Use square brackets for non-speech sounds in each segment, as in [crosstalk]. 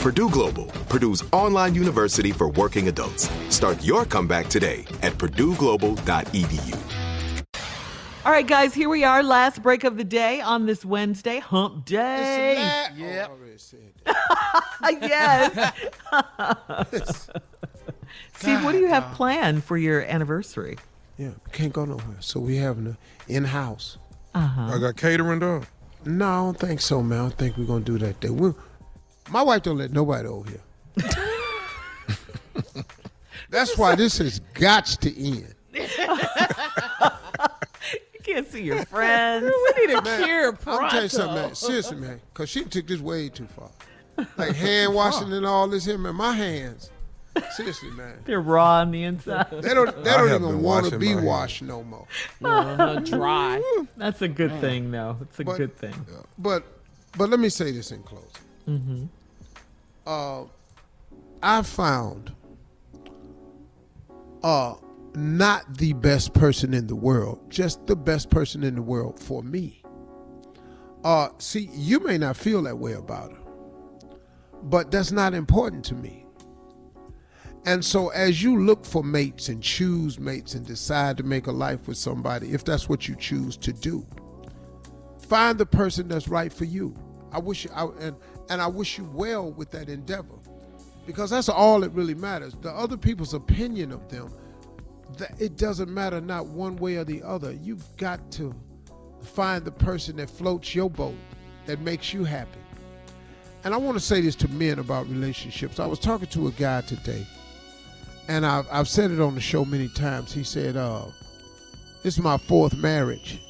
Purdue Global, Purdue's online university for working adults. Start your comeback today at purdueglobal.edu. All right, guys, here we are, last break of the day on this Wednesday, hump day. Yep. [laughs] yes. [laughs] [laughs] Steve, what do you have planned for your anniversary? Yeah, can't go nowhere. So we having a in house. Uh-huh. I got catering done. No, I don't think so, man. I don't think we're gonna do that. Day. We, my wife don't let nobody over here. That's why this has got to end. You can't see your friends. we need a Man, cure I'm gonna tell you something, man. Seriously, man, because she took this way too far. Like hand washing and all this here, man. My hands, seriously, man. They're raw on the inside. They don't. They I don't even want to be washed no more. Uh, [laughs] dry. That's a good thing, though. It's a But- good thing. But, but let me say this in closing. Mm-hmm. Uh, I found uh, not the best person in the world, just the best person in the world for me. Uh, see, you may not feel that way about her, but that's not important to me. And so, as you look for mates and choose mates and decide to make a life with somebody, if that's what you choose to do, find the person that's right for you. I wish you, I, and and I wish you well with that endeavor, because that's all that really matters. The other people's opinion of them, that it doesn't matter not one way or the other. You've got to find the person that floats your boat, that makes you happy. And I want to say this to men about relationships. I was talking to a guy today, and I've, I've said it on the show many times. He said, uh, "This is my fourth marriage."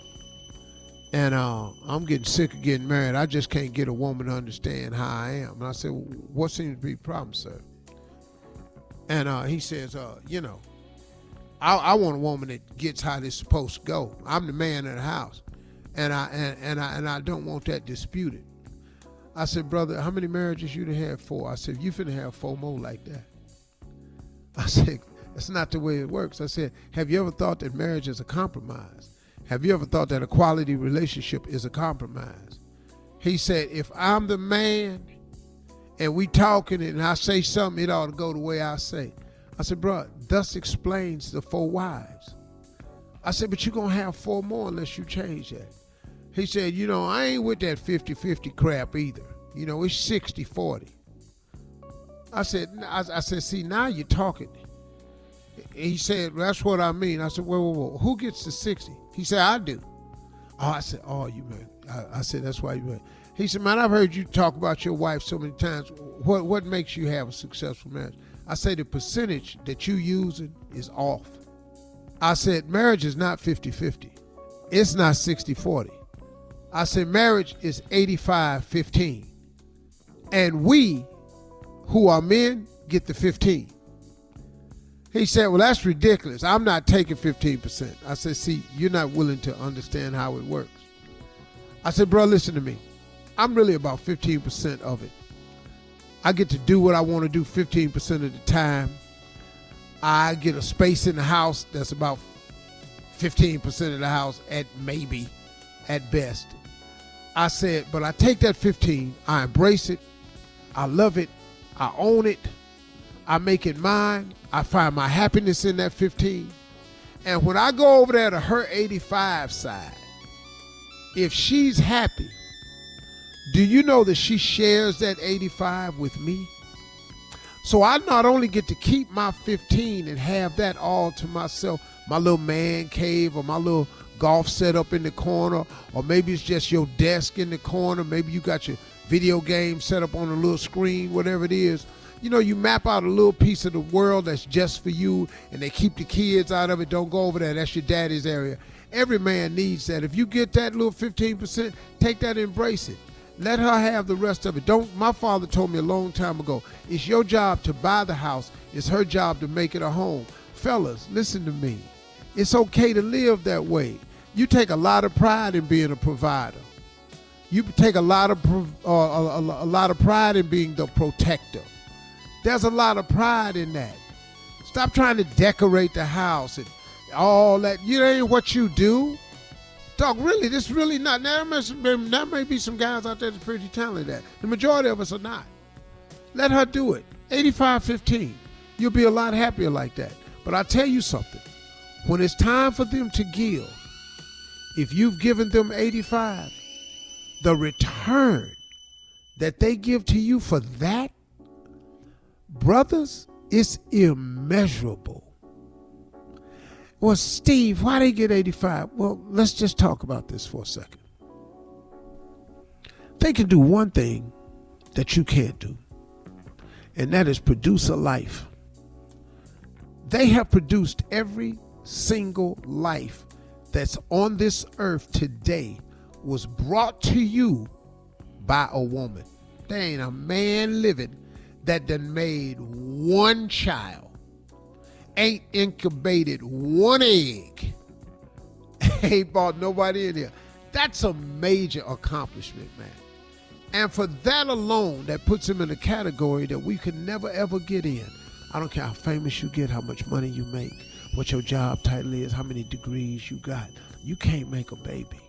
And uh, I'm getting sick of getting married. I just can't get a woman to understand how I am. And I said, well, What seems to be the problem, sir? And uh, he says, uh, You know, I, I want a woman that gets how this supposed to go. I'm the man of the house, and I and, and I and I don't want that disputed. I said, brother, how many marriages you done had four? I said, you finna have four more like that. [laughs] I said, that's not the way it works. I said, have you ever thought that marriage is a compromise? Have you ever thought that a quality relationship is a compromise? He said, if I'm the man and we talking and I say something, it ought to go the way I say. I said, bro, thus explains the four wives. I said, but you're going to have four more unless you change that. He said, you know, I ain't with that 50-50 crap either. You know, it's 60-40. I said, I, I said, see, now you're talking. He said, that's what I mean. I said, whoa, whoa, whoa. Who gets the 60? He said, I do. Oh, I said, oh, you man. I, I said, that's why you man. He said, man, I've heard you talk about your wife so many times. What what makes you have a successful marriage? I say the percentage that you using is off. I said, marriage is not 50-50. It's not 60-40. I said, marriage is 85-15. And we, who are men, get the 15. He said, Well, that's ridiculous. I'm not taking 15%. I said, See, you're not willing to understand how it works. I said, Bro, listen to me. I'm really about 15% of it. I get to do what I want to do 15% of the time. I get a space in the house that's about 15% of the house at maybe, at best. I said, but I take that 15, I embrace it, I love it, I own it, I make it mine, I find my happiness in that 15. And when I go over there to her 85 side, if she's happy, do you know that she shares that 85 with me? So I not only get to keep my 15 and have that all to myself, my little man cave or my little golf set up in the corner, or maybe it's just your desk in the corner, maybe you got your video game set up on a little screen, whatever it is you know, you map out a little piece of the world that's just for you and they keep the kids out of it. Don't go over there. That's your daddy's area. Every man needs that. If you get that little 15%, take that embrace it. Let her have the rest of it. Don't my father told me a long time ago, it's your job to buy the house. It's her job to make it a home. Fellas, listen to me. It's okay to live that way. You take a lot of pride in being a provider. You take a lot of uh, a, a, a lot of pride in being the protector. There's a lot of pride in that. Stop trying to decorate the house and all that. You ain't what you do. Dog, really, this really not. There may, there may be some guys out there that's pretty talented at. The majority of us are not. Let her do it. 85 15. You'll be a lot happier like that. But I tell you something. When it's time for them to give, if you've given them 85, the return that they give to you for that brothers, it's immeasurable. Well, Steve, why did they get 85? Well, let's just talk about this for a second. They can do one thing that you can't do, and that is produce a life. They have produced every single life that's on this earth today was brought to you by a woman. There ain't a man living that done made one child, ain't incubated one egg, [laughs] ain't brought nobody in here. That's a major accomplishment, man. And for that alone, that puts him in a category that we could never ever get in. I don't care how famous you get, how much money you make, what your job title is, how many degrees you got. You can't make a baby.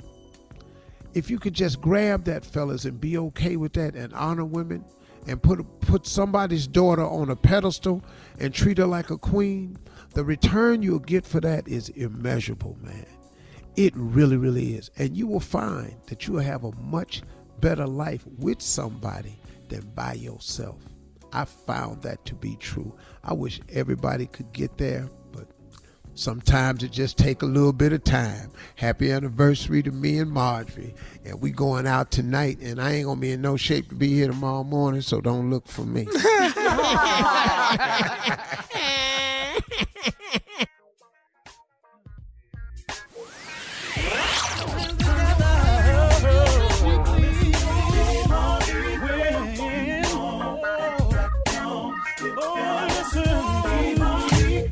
If you could just grab that, fellas, and be okay with that and honor women, and put put somebody's daughter on a pedestal and treat her like a queen, the return you'll get for that is immeasurable, man. It really, really is. And you will find that you will have a much better life with somebody than by yourself. I found that to be true. I wish everybody could get there, Sometimes it just take a little bit of time. Happy anniversary to me and Marjorie. And we going out tonight and I ain't gonna be in no shape to be here tomorrow morning, so don't look for me. [laughs] [laughs]